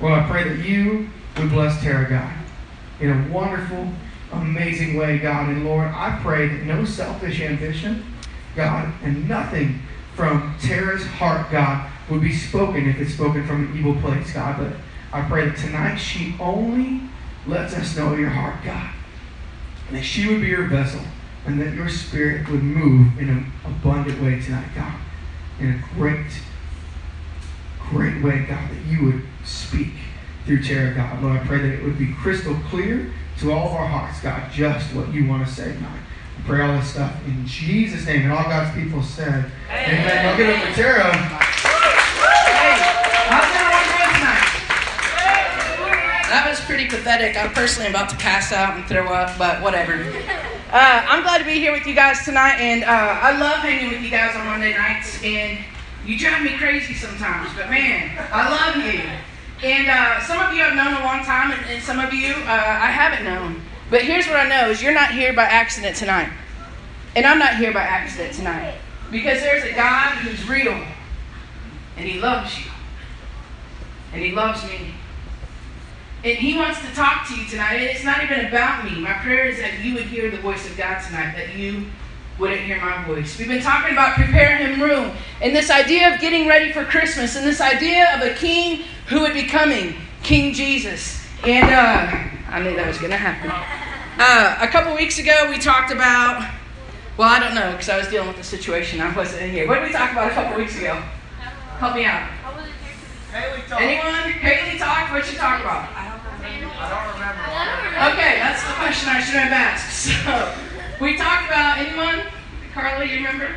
Lord, I pray that you would bless Tara, God, in a wonderful, amazing way, God. And Lord, I pray that no selfish ambition, God, and nothing from Tara's heart, God, would be spoken if it's spoken from an evil place, God. But I pray that tonight she only lets us know your heart, God. And that she would be your vessel and that your spirit would move in an abundant way tonight, God. In a great, great way, God, that you would speak through Tara, God. Lord, I pray that it would be crystal clear to all of our hearts, God, just what you want to say tonight. I pray all this stuff in Jesus' name. And all God's people said, Amen. Amen. I'll get up for Tara. Hey, how's everyone doing tonight? That was pretty pathetic. I'm personally about to pass out and throw up, but whatever. Uh, I'm glad to be here with you guys tonight, and uh, I love hanging with you guys on Monday nights. And you drive me crazy sometimes, but man, I love you. And uh, some of you I've known a long time, and, and some of you uh, I haven't known. But here's what I know: is you're not here by accident tonight, and I'm not here by accident tonight, because there's a God who's real, and He loves you, and He loves me. And he wants to talk to you tonight. And it's not even about me. My prayer is that you would hear the voice of God tonight, that you wouldn't hear my voice. We've been talking about prepare him room and this idea of getting ready for Christmas and this idea of a king who would be coming, King Jesus. And uh, I knew that was going to happen. Uh, a couple weeks ago, we talked about, well, I don't know because I was dealing with the situation. I wasn't in here. What did we talk about a couple weeks ago? Help me out. Haley talk. Anyone? Haley talk? What you talk about? I don't remember. Okay, that's the question I should have asked. So, we talked about anyone? Carly, you remember?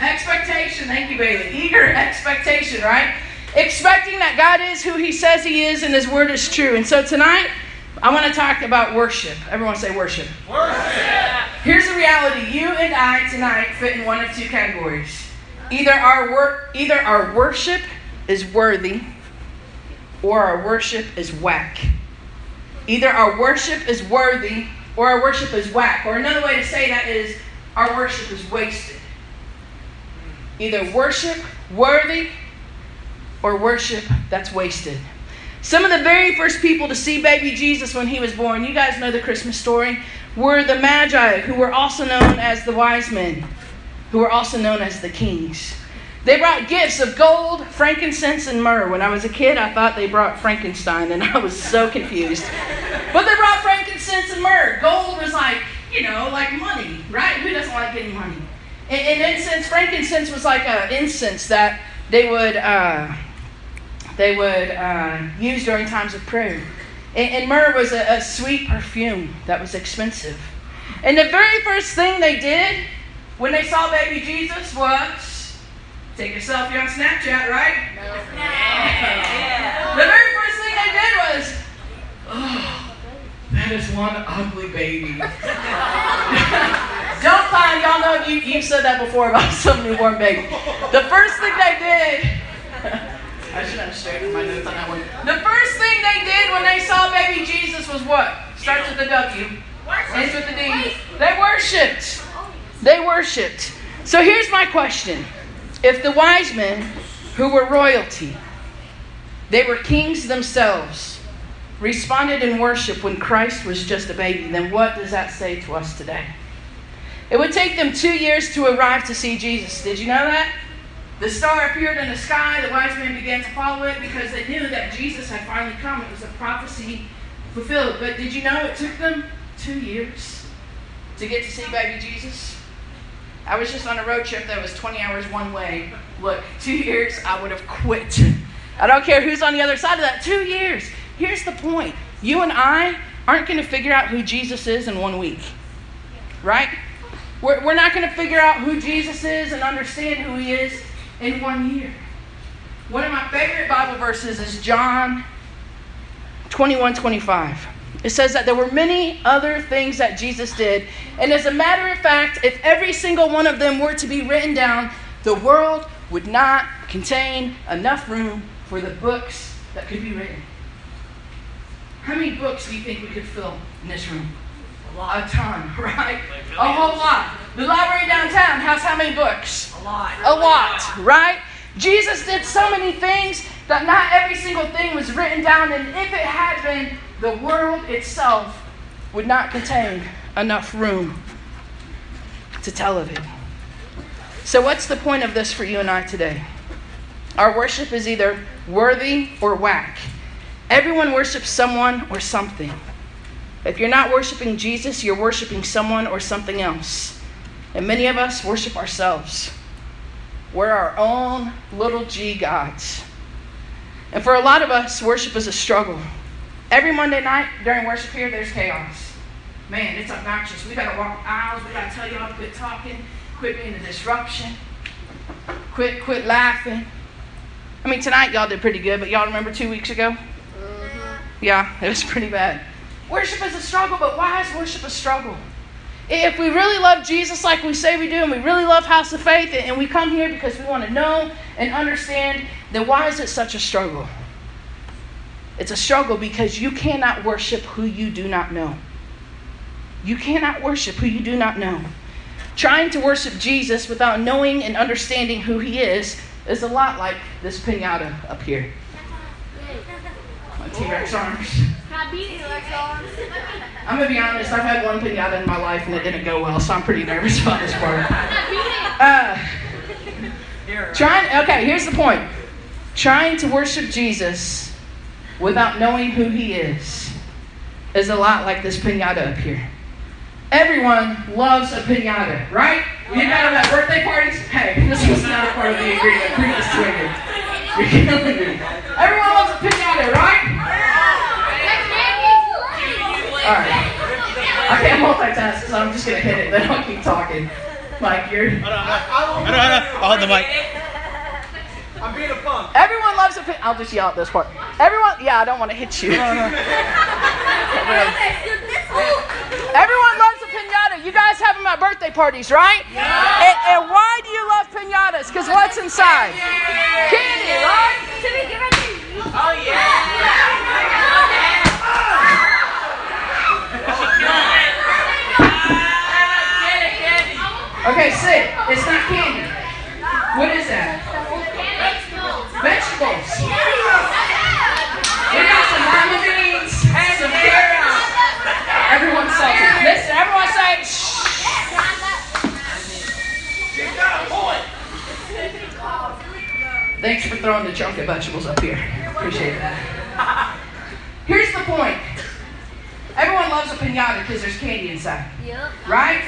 Expectation. Thank you, Bailey. Eager expectation, right? Expecting that God is who He says He is and His Word is true. And so tonight, I want to talk about worship. Everyone say worship. Worship. Here's the reality: you and I tonight fit in one of two categories. Either our work, either our worship is worthy, or our worship is whack. Either our worship is worthy, or our worship is whack. Or another way to say that is our worship is wasted. Either worship worthy, or worship that's wasted. Some of the very first people to see baby Jesus when he was born, you guys know the Christmas story, were the Magi, who were also known as the wise men, who were also known as the kings. They brought gifts of gold, frankincense, and myrrh. When I was a kid, I thought they brought Frankenstein, and I was so confused. But they brought frankincense and myrrh. Gold was like, you know, like money, right? Who doesn't like getting money? And, and incense, frankincense was like an incense that they would uh, they would uh, use during times of prayer. And, and myrrh was a, a sweet perfume that was expensive. And the very first thing they did when they saw baby Jesus was take a selfie on Snapchat, right? Yeah. The very first thing they did was, oh, that is one ugly baby. Don't find, y'all know you, you've said that before about some newborn baby. The first thing they did, I should have straightened my notes on that one. The first thing they did when they saw baby Jesus was what? Starts with the W, ends with the D. They worshipped. They worshipped. So here's my question. If the wise men, who were royalty, they were kings themselves, responded in worship when Christ was just a baby, then what does that say to us today? It would take them two years to arrive to see Jesus. Did you know that? The star appeared in the sky. The wise men began to follow it because they knew that Jesus had finally come. It was a prophecy fulfilled. But did you know it took them two years to get to see baby Jesus? I was just on a road trip that was 20 hours one way. Look, two years, I would have quit. I don't care who's on the other side of that. Two years. Here's the point you and I aren't going to figure out who Jesus is in one week, right? We're, we're not going to figure out who Jesus is and understand who he is in one year. One of my favorite Bible verses is John 21 25. It says that there were many other things that Jesus did. And as a matter of fact, if every single one of them were to be written down, the world would not contain enough room for the books that could be written. How many books do you think we could fill in this room? A lot. A ton, right? A whole lot. The library downtown has how many books? A lot. A lot, right? Jesus did so many things That not every single thing written down, and if it had been, the world itself would not contain enough room to tell of it. So, what's the point of this for you and I today? Our worship is either worthy or whack. Everyone worships someone or something. If you're not worshiping Jesus, you're worshiping someone or something else. And many of us worship ourselves. We're our own little g gods. And for a lot of us, worship is a struggle. Every Monday night during worship here, there's chaos. Man, it's obnoxious. We gotta walk aisles. We gotta tell y'all to quit talking, quit being a disruption, quit quit laughing. I mean, tonight y'all did pretty good, but y'all remember two weeks ago? Mm-hmm. Yeah, it was pretty bad. Worship is a struggle, but why is worship a struggle? If we really love Jesus like we say we do, and we really love House of Faith, and we come here because we want to know and understand, then why is it such a struggle? It's a struggle because you cannot worship who you do not know. You cannot worship who you do not know. Trying to worship Jesus without knowing and understanding who he is is a lot like this pinata up here. My T Rex arms. I'm gonna be honest, I've had one pinata in my life and it didn't go well, so I'm pretty nervous about this part. Uh, trying, okay, here's the point. Trying to worship Jesus without knowing who he is is a lot like this pinata up here. Everyone loves a pinata, right? You got them at birthday parties? Hey, this was not a part of the agreement. Previous swinging. You're killing me. Everyone loves a pinata, right? Alright. I can't multitask because I'm just going to hit it, then I'll keep talking. Mike, you're. I I don't. I'll hold the mic. I'm being a punk. Everyone loves a pin. I'll just yell at this part. Everyone, yeah, I don't want to hit you. Everyone loves a pinata. You guys have them at birthday parties, right? And, and why do you love pinatas? Because what's inside? Candy, right? Oh yeah. Okay, sit. It's not candy. What is that? Vegetables. We got some lima beans, some carrots. Everyone salty. Listen, everyone say shh. You got a point. Thanks for throwing the chunk of vegetables up here. Appreciate that. Here's the point. Everyone loves a pinata because there's candy inside. Yep. Right?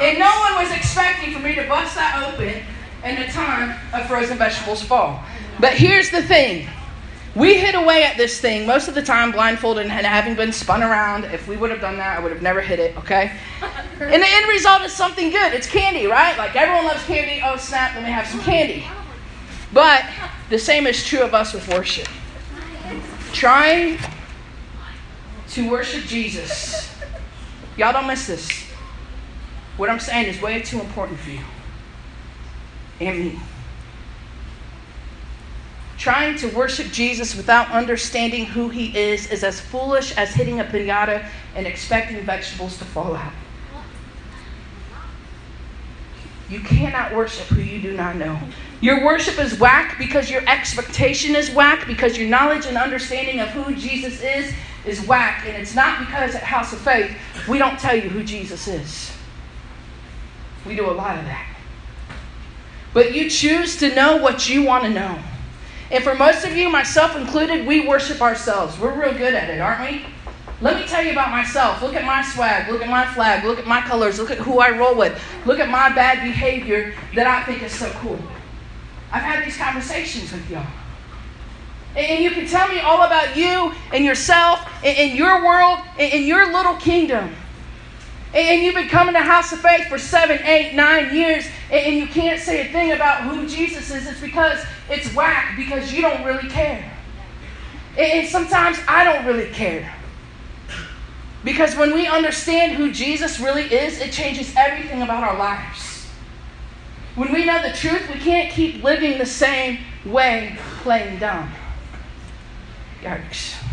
And no one was expecting for me to bust that open in the time of frozen vegetables fall. But here's the thing. We hit away at this thing most of the time blindfolded and having been spun around. If we would have done that, I would have never hit it, okay? And the end result is something good. It's candy, right? Like everyone loves candy. Oh, snap, let me have some candy. But the same is true of us with worship. Trying to worship Jesus. Y'all don't miss this. What I'm saying is way too important for you and me. Trying to worship Jesus without understanding who he is is as foolish as hitting a pinata and expecting vegetables to fall out. You cannot worship who you do not know. Your worship is whack because your expectation is whack, because your knowledge and understanding of who Jesus is is whack. And it's not because at House of Faith we don't tell you who Jesus is. We do a lot of that. But you choose to know what you want to know. And for most of you, myself included, we worship ourselves. We're real good at it, aren't we? Let me tell you about myself. Look at my swag. Look at my flag. Look at my colors. Look at who I roll with. Look at my bad behavior that I think is so cool. I've had these conversations with y'all. And you can tell me all about you and yourself and your world and your little kingdom. And you've been coming to House of Faith for seven, eight, nine years, and you can't say a thing about who Jesus is. It's because it's whack, because you don't really care. And sometimes I don't really care. Because when we understand who Jesus really is, it changes everything about our lives. When we know the truth, we can't keep living the same way, playing dumb. Yikes.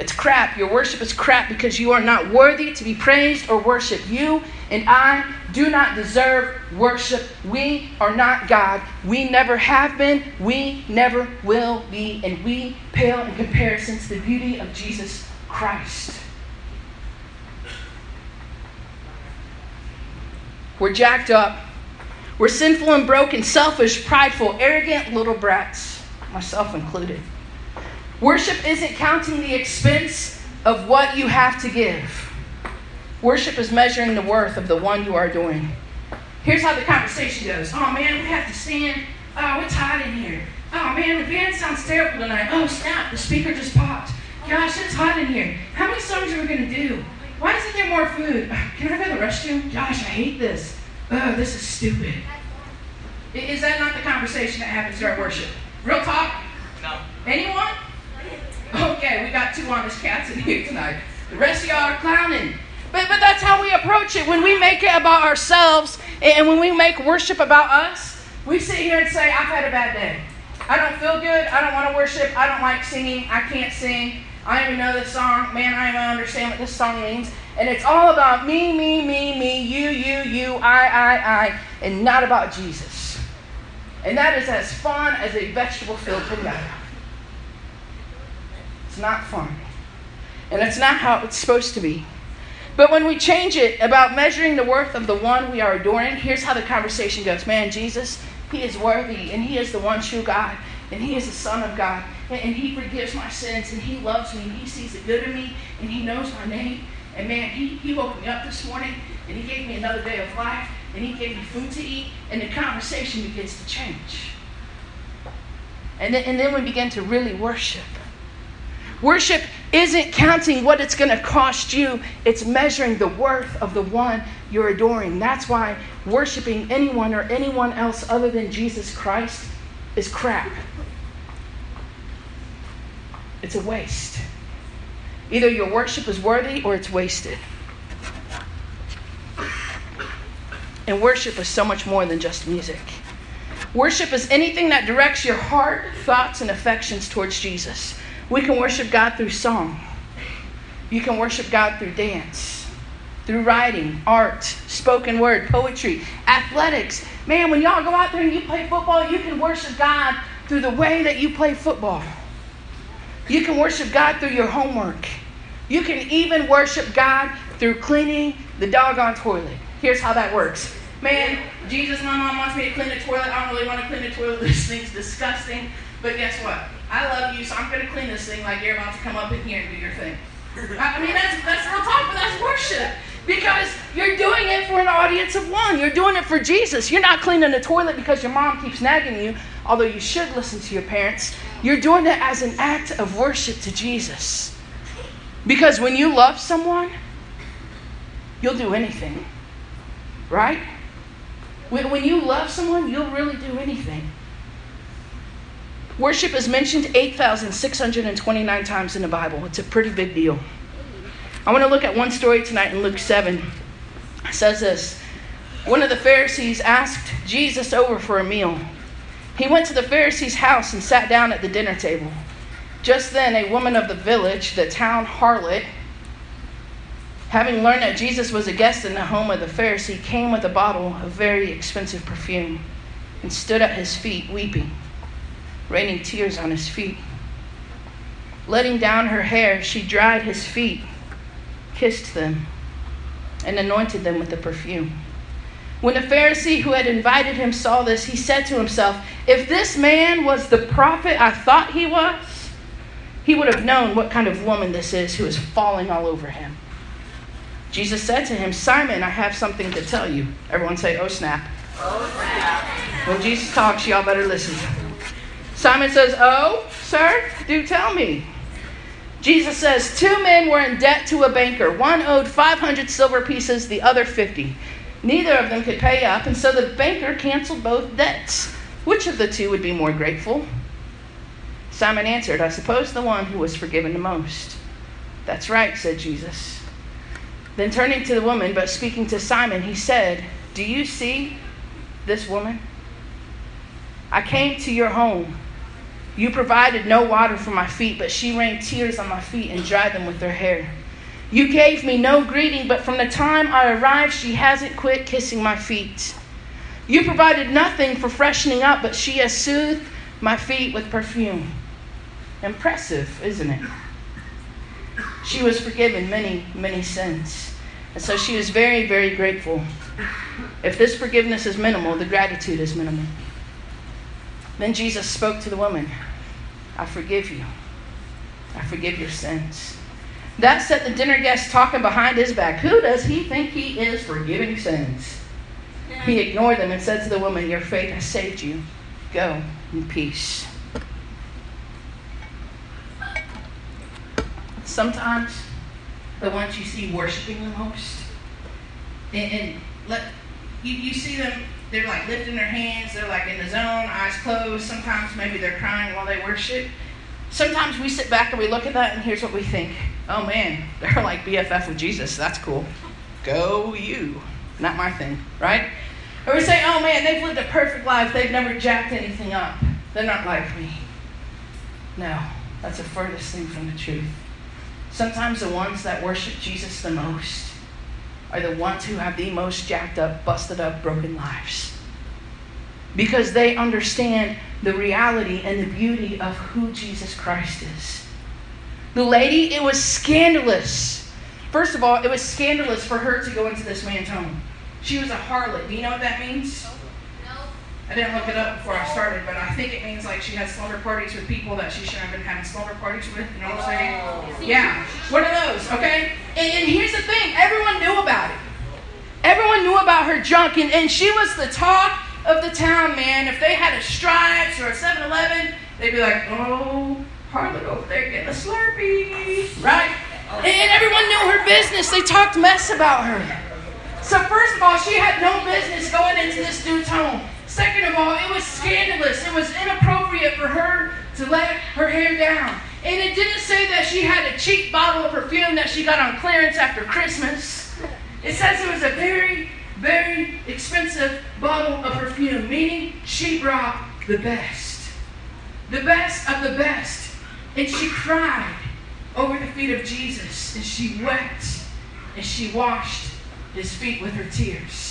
It's crap. Your worship is crap because you are not worthy to be praised or worshiped. You and I do not deserve worship. We are not God. We never have been. We never will be. And we pale in comparison to the beauty of Jesus Christ. We're jacked up. We're sinful and broken, selfish, prideful, arrogant little brats, myself included. Worship isn't counting the expense of what you have to give. Worship is measuring the worth of the one you are doing. Here's how the conversation goes. Oh man, we have to stand. Oh, it's hot in here. Oh man, the band sounds terrible tonight. Oh snap, the speaker just popped. Gosh, it's hot in here. How many songs are we gonna do? Why isn't there more food? Uh, can I go to the restroom? Gosh, I hate this. Oh, this is stupid. Is that not the conversation that happens during worship? Real talk? No. Anyone? Okay, we got two honest cats in here tonight. The rest of y'all are clowning. But, but that's how we approach it. When we make it about ourselves and when we make worship about us, we sit here and say, I've had a bad day. I don't feel good. I don't want to worship. I don't like singing. I can't sing. I don't even know this song. Man, I don't understand what this song means. And it's all about me, me, me, me, you, you, you, I, I, I, and not about Jesus. And that is as fun as a vegetable filled pinata. Not fun. And it's not how it's supposed to be. But when we change it about measuring the worth of the one we are adoring, here's how the conversation goes Man, Jesus, He is worthy, and He is the one true God, and He is the Son of God, and He forgives my sins, and He loves me, and He sees the good in me, and He knows my name. And man, He, he woke me up this morning, and He gave me another day of life, and He gave me food to eat, and the conversation begins to change. And then, and then we begin to really worship. Worship isn't counting what it's going to cost you, it's measuring the worth of the one you're adoring. That's why worshiping anyone or anyone else other than Jesus Christ is crap. It's a waste. Either your worship is worthy or it's wasted. And worship is so much more than just music. Worship is anything that directs your heart, thoughts, and affections towards Jesus. We can worship God through song. You can worship God through dance, through writing, art, spoken word, poetry, athletics. Man, when y'all go out there and you play football, you can worship God through the way that you play football. You can worship God through your homework. You can even worship God through cleaning the doggone toilet. Here's how that works. Man, Jesus, my mom wants me to clean the toilet. I don't really want to clean the toilet. This thing's disgusting. But guess what? I love you, so I'm going to clean this thing like you're about to come up in here and do your thing. I mean, that's, that's real talk, but that's worship. Because you're doing it for an audience of one. You're doing it for Jesus. You're not cleaning the toilet because your mom keeps nagging you, although you should listen to your parents. You're doing it as an act of worship to Jesus. Because when you love someone, you'll do anything. Right? When when you love someone, you'll really do anything. Worship is mentioned 8,629 times in the Bible. It's a pretty big deal. I want to look at one story tonight in Luke 7. It says this One of the Pharisees asked Jesus over for a meal. He went to the Pharisee's house and sat down at the dinner table. Just then, a woman of the village, the town harlot, having learned that Jesus was a guest in the home of the Pharisee, came with a bottle of very expensive perfume and stood at his feet weeping raining tears on his feet. Letting down her hair, she dried his feet, kissed them, and anointed them with the perfume. When the Pharisee who had invited him saw this, he said to himself, If this man was the prophet I thought he was, he would have known what kind of woman this is who is falling all over him. Jesus said to him, Simon, I have something to tell you. Everyone say, Oh snap. Oh snap. When Jesus talks, y'all better listen. Simon says, Oh, sir, do tell me. Jesus says, Two men were in debt to a banker. One owed 500 silver pieces, the other 50. Neither of them could pay up, and so the banker canceled both debts. Which of the two would be more grateful? Simon answered, I suppose the one who was forgiven the most. That's right, said Jesus. Then turning to the woman, but speaking to Simon, he said, Do you see this woman? I came to your home You provided no water for my feet, but she rained tears on my feet and dried them with her hair. You gave me no greeting, but from the time I arrived, she hasn't quit kissing my feet. You provided nothing for freshening up, but she has soothed my feet with perfume. Impressive, isn't it? She was forgiven many, many sins. And so she was very, very grateful. If this forgiveness is minimal, the gratitude is minimal. Then Jesus spoke to the woman I forgive you. I forgive your sins. That set the dinner guest talking behind his back. Who does he think he is forgiving sins? He ignored them and said to the woman, Your faith has saved you. Go in peace. Sometimes the ones you see worshiping the most, and, and let you, you see them, they're like lifting their hands, they're like in the zone, eyes closed. Sometimes maybe they're crying while they worship. Sometimes we sit back and we look at that, and here's what we think oh man, they're like BFF with Jesus. That's cool. Go you. Not my thing, right? Or we say, oh man, they've lived a perfect life. They've never jacked anything up. They're not like me. No, that's the furthest thing from the truth. Sometimes the ones that worship Jesus the most are the ones who have the most jacked up, busted up, broken lives. Because they understand the reality and the beauty of who Jesus Christ is. The lady, it was scandalous. First of all, it was scandalous for her to go into this man's home. She was a harlot. Do you know what that means? I didn't look it up before I started, but I think it means like she had slumber parties with people that she shouldn't have been having slumber parties with. You know what I'm saying? Oh. Yeah. One of those, okay? And, and here's the thing everyone knew about it. Everyone knew about her junk, and, and she was the talk of the town, man. If they had a Stripes or a 7 Eleven, they'd be like, oh, harlot over there getting a Slurpee, right? And, and everyone knew her business. They talked mess about her. So, first of all, she had no business going into this dude's home. Second of all, it was scandalous. It was inappropriate for her to let her hair down. And it didn't say that she had a cheap bottle of perfume that she got on clearance after Christmas. It says it was a very, very expensive bottle of perfume, meaning she brought the best. The best of the best. And she cried over the feet of Jesus, and she wept, and she washed his feet with her tears.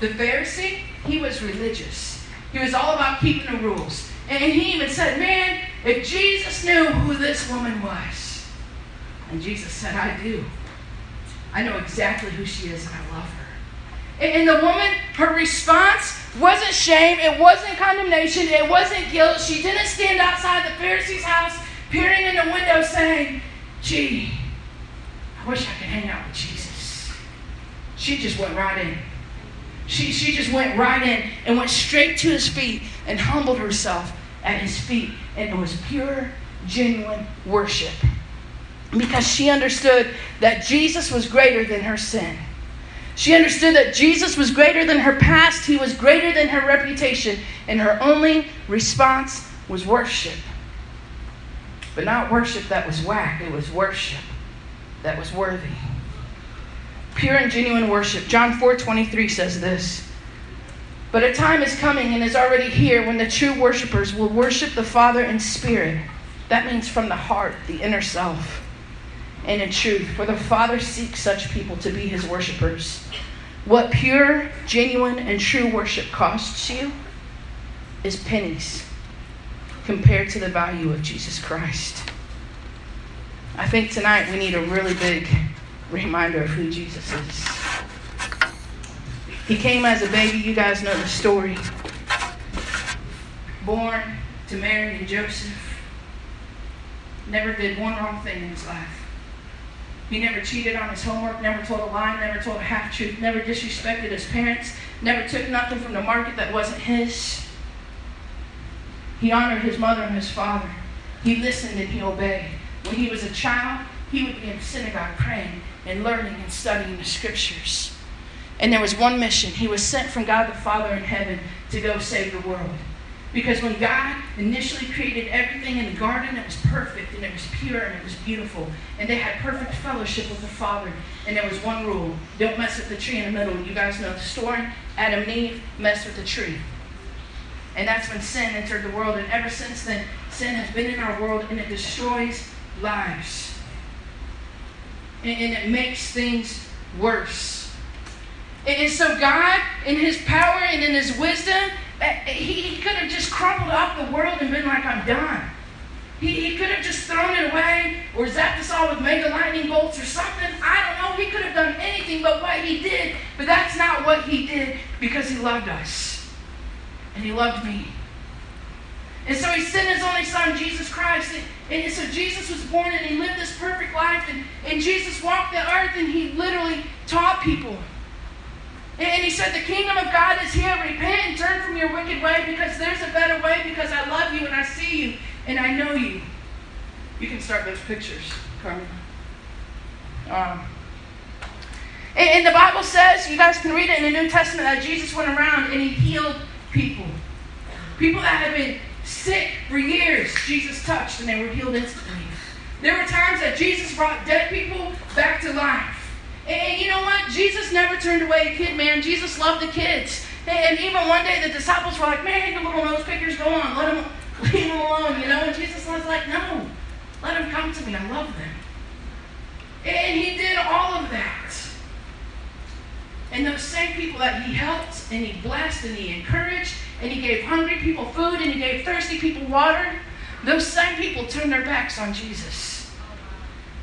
The Pharisee, he was religious. He was all about keeping the rules. And he even said, Man, if Jesus knew who this woman was. And Jesus said, I do. I know exactly who she is and I love her. And the woman, her response wasn't shame, it wasn't condemnation, it wasn't guilt. She didn't stand outside the Pharisee's house peering in the window saying, Gee, I wish I could hang out with Jesus. She just went right in. She, she just went right in and went straight to his feet and humbled herself at his feet. And it was pure, genuine worship. Because she understood that Jesus was greater than her sin. She understood that Jesus was greater than her past, he was greater than her reputation, and her only response was worship. But not worship that was whack, it was worship that was worthy pure and genuine worship. John 4 23 says this. But a time is coming and is already here when the true worshipers will worship the Father in spirit. That means from the heart, the inner self, and in truth. For the Father seeks such people to be his worshipers. What pure, genuine, and true worship costs you is pennies compared to the value of Jesus Christ. I think tonight we need a really big reminder of who Jesus is. He came as a baby. You guys know the story. Born to Mary and Joseph. Never did one wrong thing in his life. He never cheated on his homework, never told a lie, never told a half truth, never disrespected his parents, never took nothing from the market that wasn't his. He honored his mother and his father. He listened and he obeyed. When he was a child, he would be in the synagogue praying and learning and studying the scriptures. And there was one mission. He was sent from God the Father in heaven to go save the world. Because when God initially created everything in the garden, it was perfect and it was pure and it was beautiful. And they had perfect fellowship with the Father. And there was one rule don't mess with the tree in the middle. You guys know the story. Adam and Eve messed with the tree. And that's when sin entered the world. And ever since then, sin has been in our world and it destroys lives. And, and it makes things worse. And, and so, God, in His power and in His wisdom, eh, eh, He, he could have just crumbled up the world and been like, I'm done. He, he could have just thrown it away or zapped us all with mega lightning bolts or something. I don't know. He could have done anything but what he did. But that's not what he did because he loved us. And he loved me. And so he sent his only son, Jesus Christ. And, and so Jesus was born and he lived this perfect life. And, and Jesus walked the earth and he literally taught people. And, and he said, The kingdom of God is here. Repent and turn from your wicked way because there's a better way because I love you and I see you and I know you. You can start those pictures, Carmen. Um, and, and the Bible says, you guys can read it in the New Testament, that Jesus went around and he healed people. People that had been sick for years, Jesus touched and they were healed instantly. There were times that Jesus brought dead people back to life. And, you know what? Jesus never turned away a kid, man. Jesus loved the kids. And even one day the disciples were like, man, the little nose pickers, go on, let them leave them alone, you know? And Jesus was like, no, let them come to me. I love them. And he did all of that. And those same people that he helped and he blessed and he encouraged and he gave hungry people food and he gave thirsty people water, those same people turned their backs on Jesus.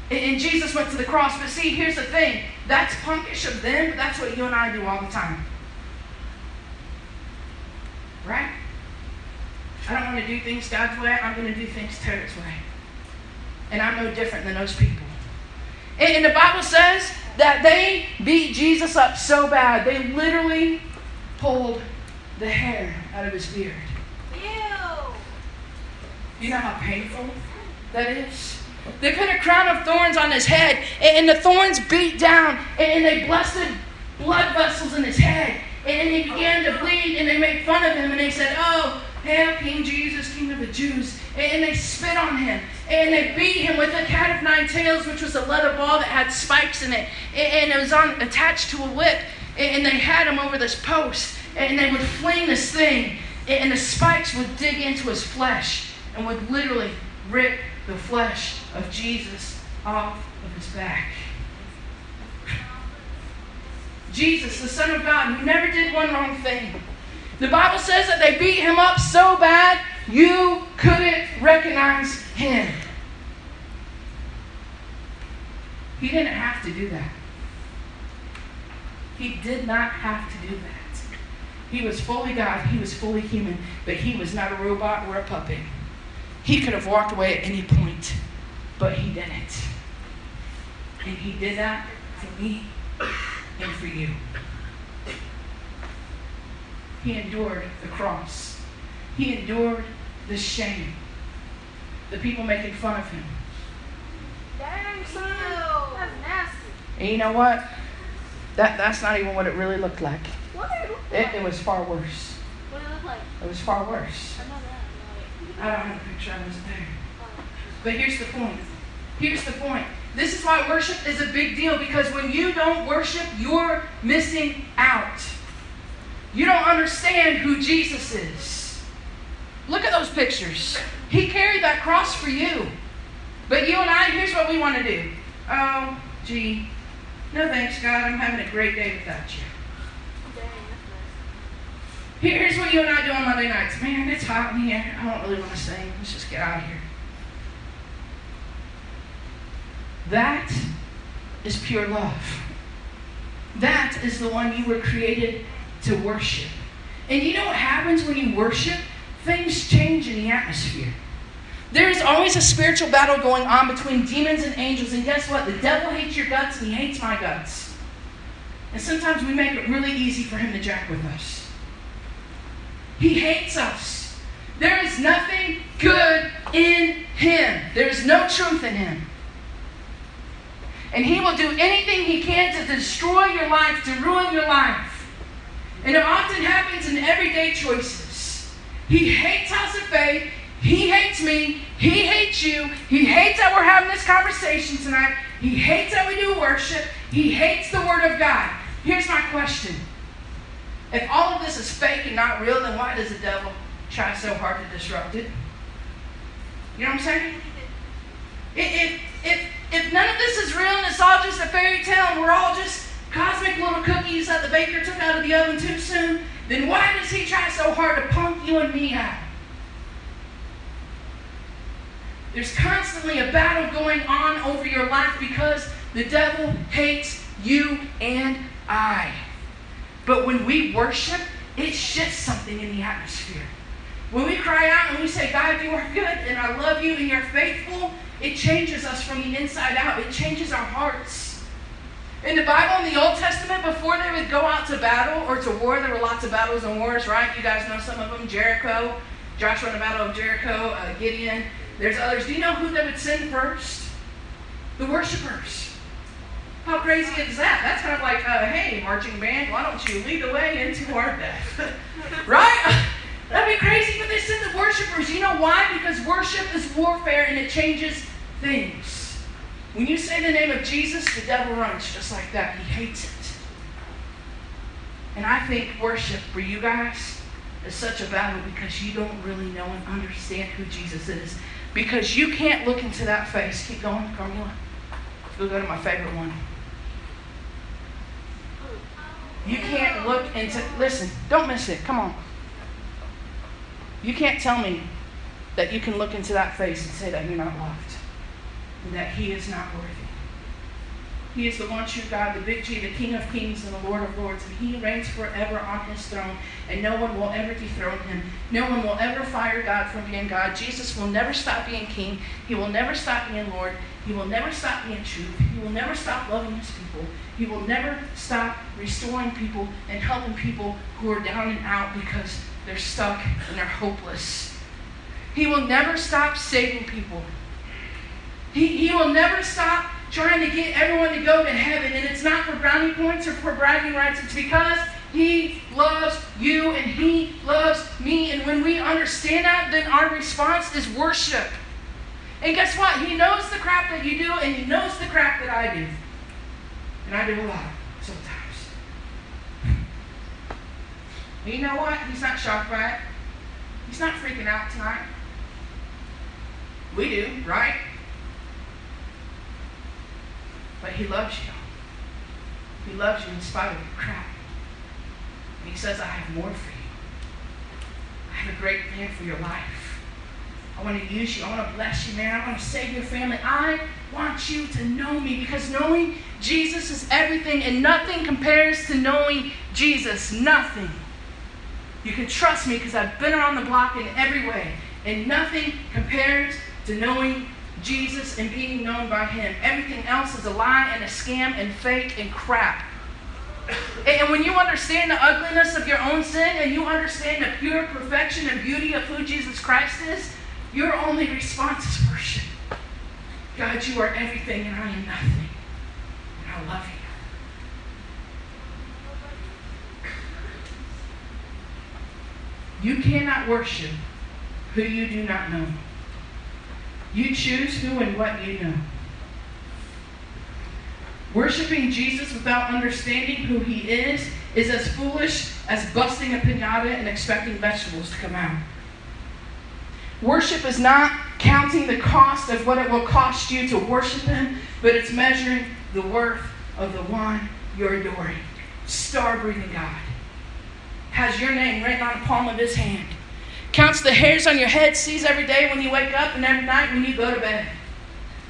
And Jesus went to the cross. But see, here's the thing that's punkish of them, but that's what you and I do all the time. Right? I don't want to do things God's way. I'm going to do things Tara's way. And I'm no different than those people. And, and the Bible says that they beat Jesus up so bad, they literally pulled the hair out of his beard. Ew. You know how painful that is? They put a crown of thorns on his head, and the thorns beat down, and they blasted blood vessels in his head, and he began to bleed, and they made fun of him, and they said, Oh, hail King Jesus, King of the Jews. And they spit on him, and they beat him with a cat of nine tails, which was a leather ball that had spikes in it, and it was on, attached to a whip, and they had him over this post, and they would fling this thing, and the spikes would dig into his flesh, and would literally rip the flesh of Jesus off of his back. Jesus, the Son of God, who never did one wrong thing. The Bible says that they beat him up so bad you couldn't recognize him. He didn't have to do that. He did not have to do that. He was fully God, he was fully human, but he was not a robot or a puppet. He could have walked away at any point, but he didn't. And he did that for me and for you. He endured the cross. He endured the shame. The people making fun of him. Dang, son. That's nasty. And you know what? That, that's not even what it really looked like. It It, was far worse. What did it look like? It was far worse. I. I don't have a picture, I wasn't there. Oh. But here's the point. Here's the point. This is why worship is a big deal because when you don't worship, you're missing out. You don't understand who Jesus is. Look at those pictures. He carried that cross for you. But you and I, here's what we want to do. Oh, gee. No thanks, God. I'm having a great day without you. Here's what you and I do on Monday nights. Man, it's hot in here. I don't really want to sing. Let's just get out of here. That is pure love. That is the one you were created to worship. And you know what happens when you worship? Things change in the atmosphere. There is always a spiritual battle going on between demons and angels. And guess what? The devil hates your guts and he hates my guts. And sometimes we make it really easy for him to jack with us. He hates us. There is nothing good in him. There is no truth in him. And he will do anything he can to destroy your life, to ruin your life. And it often happens in everyday choices. He hates House of Faith. He hates me. He hates you. He hates that we're having this conversation tonight. He hates that we do worship. He hates the Word of God. Here's my question. If all of this is fake and not real, then why does the devil try so hard to disrupt it? You know what I'm saying? If, if, if none of this is real and it's all just a fairy tale and we're all just cosmic little cookies that the baker took out of the oven too soon, then why does he try so hard to punk you and me out? There's constantly a battle going on over your life because the devil hates you and I. But when we worship, it shifts something in the atmosphere. When we cry out and we say, God, you are good and I love you and you're faithful, it changes us from the inside out. It changes our hearts. In the Bible, in the Old Testament, before they would go out to battle or to war, there were lots of battles and wars, right? You guys know some of them Jericho, Joshua in the Battle of Jericho, uh, Gideon. There's others. Do you know who they would send first? The worshipers. How crazy is that? That's kind of like, uh, hey, marching band, why don't you lead the way into our death? right? That'd be crazy, but they send the worshipers. You know why? Because worship is warfare and it changes things. When you say the name of Jesus, the devil runs just like that. He hates it. And I think worship for you guys is such a battle because you don't really know and understand who Jesus is. Because you can't look into that face. Keep going, Carmela. We'll go to my favorite one. You can't look into, listen, don't miss it. Come on. You can't tell me that you can look into that face and say that you're not loved and that He is not worthy. He is the one true God, the big G, the King of kings and the Lord of lords, and He reigns forever on His throne, and no one will ever dethrone Him. No one will ever fire God from being God. Jesus will never stop being King. He will never stop being Lord. He will never stop being truth. He will never stop loving His people. He will never stop restoring people and helping people who are down and out because they're stuck and they're hopeless. He will never stop saving people. He, he will never stop trying to get everyone to go to heaven. And it's not for brownie points or for bragging rights. It's because He loves you and He loves me. And when we understand that, then our response is worship. And guess what? He knows the crap that you do, and He knows the crap that I do. And I do a lot sometimes. And you know what? He's not shocked by it. He's not freaking out tonight. We do, right? But he loves you. He loves you in spite of your crap. And he says, I have more for you. I have a great plan for your life. I want to use you. I want to bless you, man. I want to save your family. I want you to know me because knowing Jesus is everything and nothing compares to knowing Jesus. Nothing. You can trust me because I've been around the block in every way. And nothing compares to knowing Jesus and being known by Him. Everything else is a lie and a scam and fake and crap. And when you understand the ugliness of your own sin and you understand the pure perfection and beauty of who Jesus Christ is, your only response is worship. God, you are everything and I am nothing. And I love you. You cannot worship who you do not know. You choose who and what you know. Worshipping Jesus without understanding who he is is as foolish as busting a pinata and expecting vegetables to come out. Worship is not counting the cost of what it will cost you to worship him, but it's measuring the worth of the one you're adoring. Star breathing God has your name written on the palm of his hand counts the hairs on your head, sees every day when you wake up and every night when you go to bed.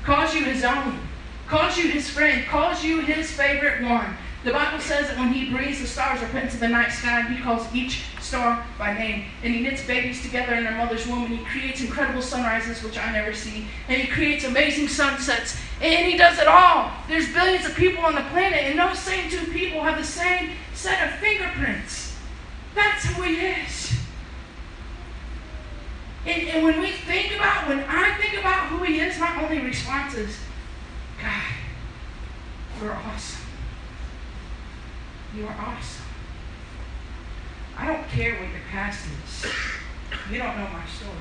Calls you his own. Calls you his friend. Calls you his favorite one. The Bible says that when he breathes, the stars are put into the night sky, he calls each star by name. And he knits babies together in their mother's womb, and he creates incredible sunrises, which I never see. And he creates amazing sunsets. And he does it all. There's billions of people on the planet, and those same two people have the same set of fingerprints. That's who he is. And, and when we think about, when I think about who he is, my only response is, God, you're awesome. You are awesome. I don't care what your past is. You don't know my story.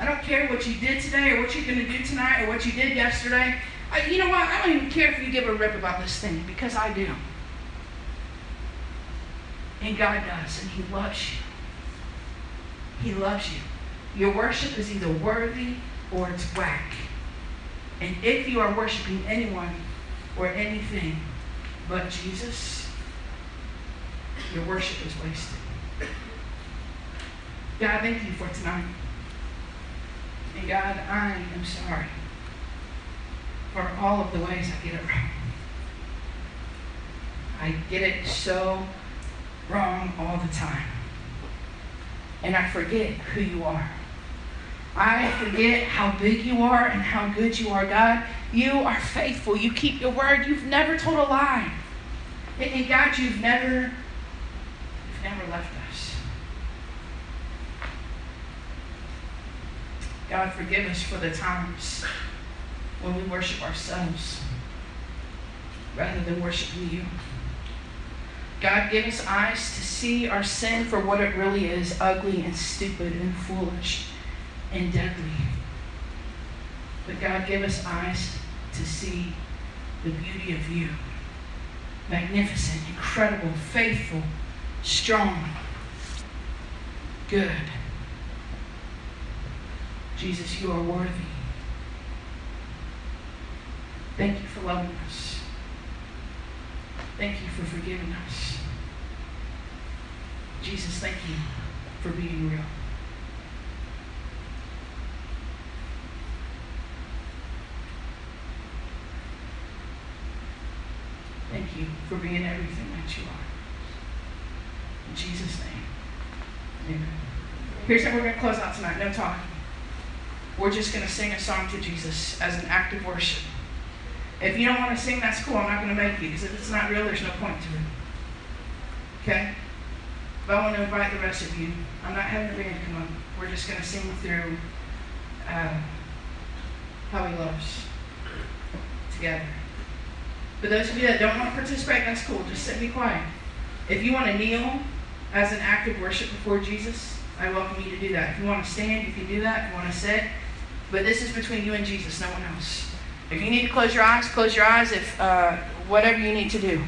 I don't care what you did today or what you're going to do tonight or what you did yesterday. I, you know what? I don't even care if you give a rip about this thing because I do. And God does, and He loves you. He loves you. Your worship is either worthy or it's whack. And if you are worshiping anyone or anything but Jesus, your worship is wasted. God, thank you for tonight. And God, I am sorry for all of the ways I get it wrong. I get it so wrong all the time. And I forget who you are. I forget how big you are and how good you are, God. You are faithful. You keep your word. You've never told a lie. And, and God, you've never, you've never left us. God, forgive us for the times when we worship ourselves rather than worshiping you. God, give us eyes to see our sin for what it really is ugly and stupid and foolish and deadly. But God, give us eyes to see the beauty of you magnificent, incredible, faithful, strong, good. Jesus, you are worthy. Thank you for loving us. Thank you for forgiving us. Jesus, thank you for being real. Thank you for being everything that you are. In Jesus' name. Amen. Here's how we're going to close out tonight. No talking. We're just going to sing a song to Jesus as an act of worship. If you don't want to sing, that's cool. I'm not going to make you because if it's not real, there's no point to it. Okay? But I want to invite the rest of you. I'm not having the band come up. We're just going to sing through uh, How He Loves together. For those of you that don't want to participate, that's cool. Just sit and be quiet. If you want to kneel as an act of worship before Jesus, I welcome you to do that. If you want to stand, you can do that. If you want to sit, but this is between you and Jesus, no one else. If you need to close your eyes, close your eyes. If uh, whatever you need to do.